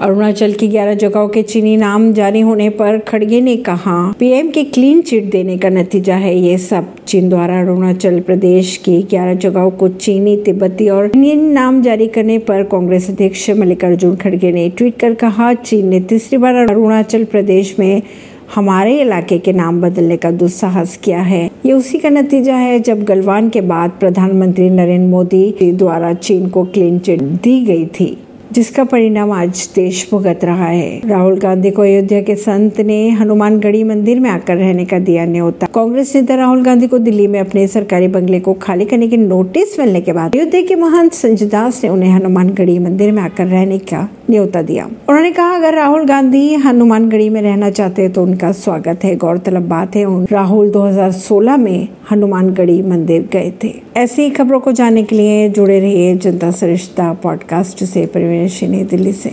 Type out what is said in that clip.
अरुणाचल की 11 जगहों के चीनी नाम जारी होने पर खड़गे ने कहा, पीएम के क्लीन चिट देने का नतीजा है ये सब। चीन द्वारा अरुणाचल प्रदेश की 11 जगहों को चीनी, तिब्बती और इंडियन नाम जारी करने पर कांग्रेस अध्यक्ष मल्लिकार्जुन खड़गे ने ट्वीट कर कहा, चीन ने तीसरी बार अरुणाचल प्रदेश में हमारे इलाके के नाम बदलने का दुस्साहस किया है। ये उसी का नतीजा है जब गलवान के बाद प्रधानमंत्री नरेंद्र मोदी द्वारा चीन को क्लीन चिट दी गई थी। जिसका परिणाम आज देश भुगत रहा है। राहुल गांधी को अयोध्या के संत ने हनुमानगढ़ी मंदिर में आकर रहने का दिया न्योता। कांग्रेस नेता राहुल गांधी को दिल्ली में अपने सरकारी बंगले को खाली करने के नोटिस मिलने के बाद अयोध्या के महंत संजय दास ने उन्हें हनुमानगढ़ी मंदिर में आकर रहने का न्योता दिया। उन्होंने कहा, अगर राहुल गांधी हनुमानगढ़ी में रहना चाहते हैं तो उनका स्वागत है, गौरतलब बात है। राहुल 2016 में हनुमानगढ़ी मंदिर गए थे। ऐसी खबरों को जानने के लिए जुड़े रहिए जनता सरिश्ता पॉडकास्ट से। परिवेश दिल्ली से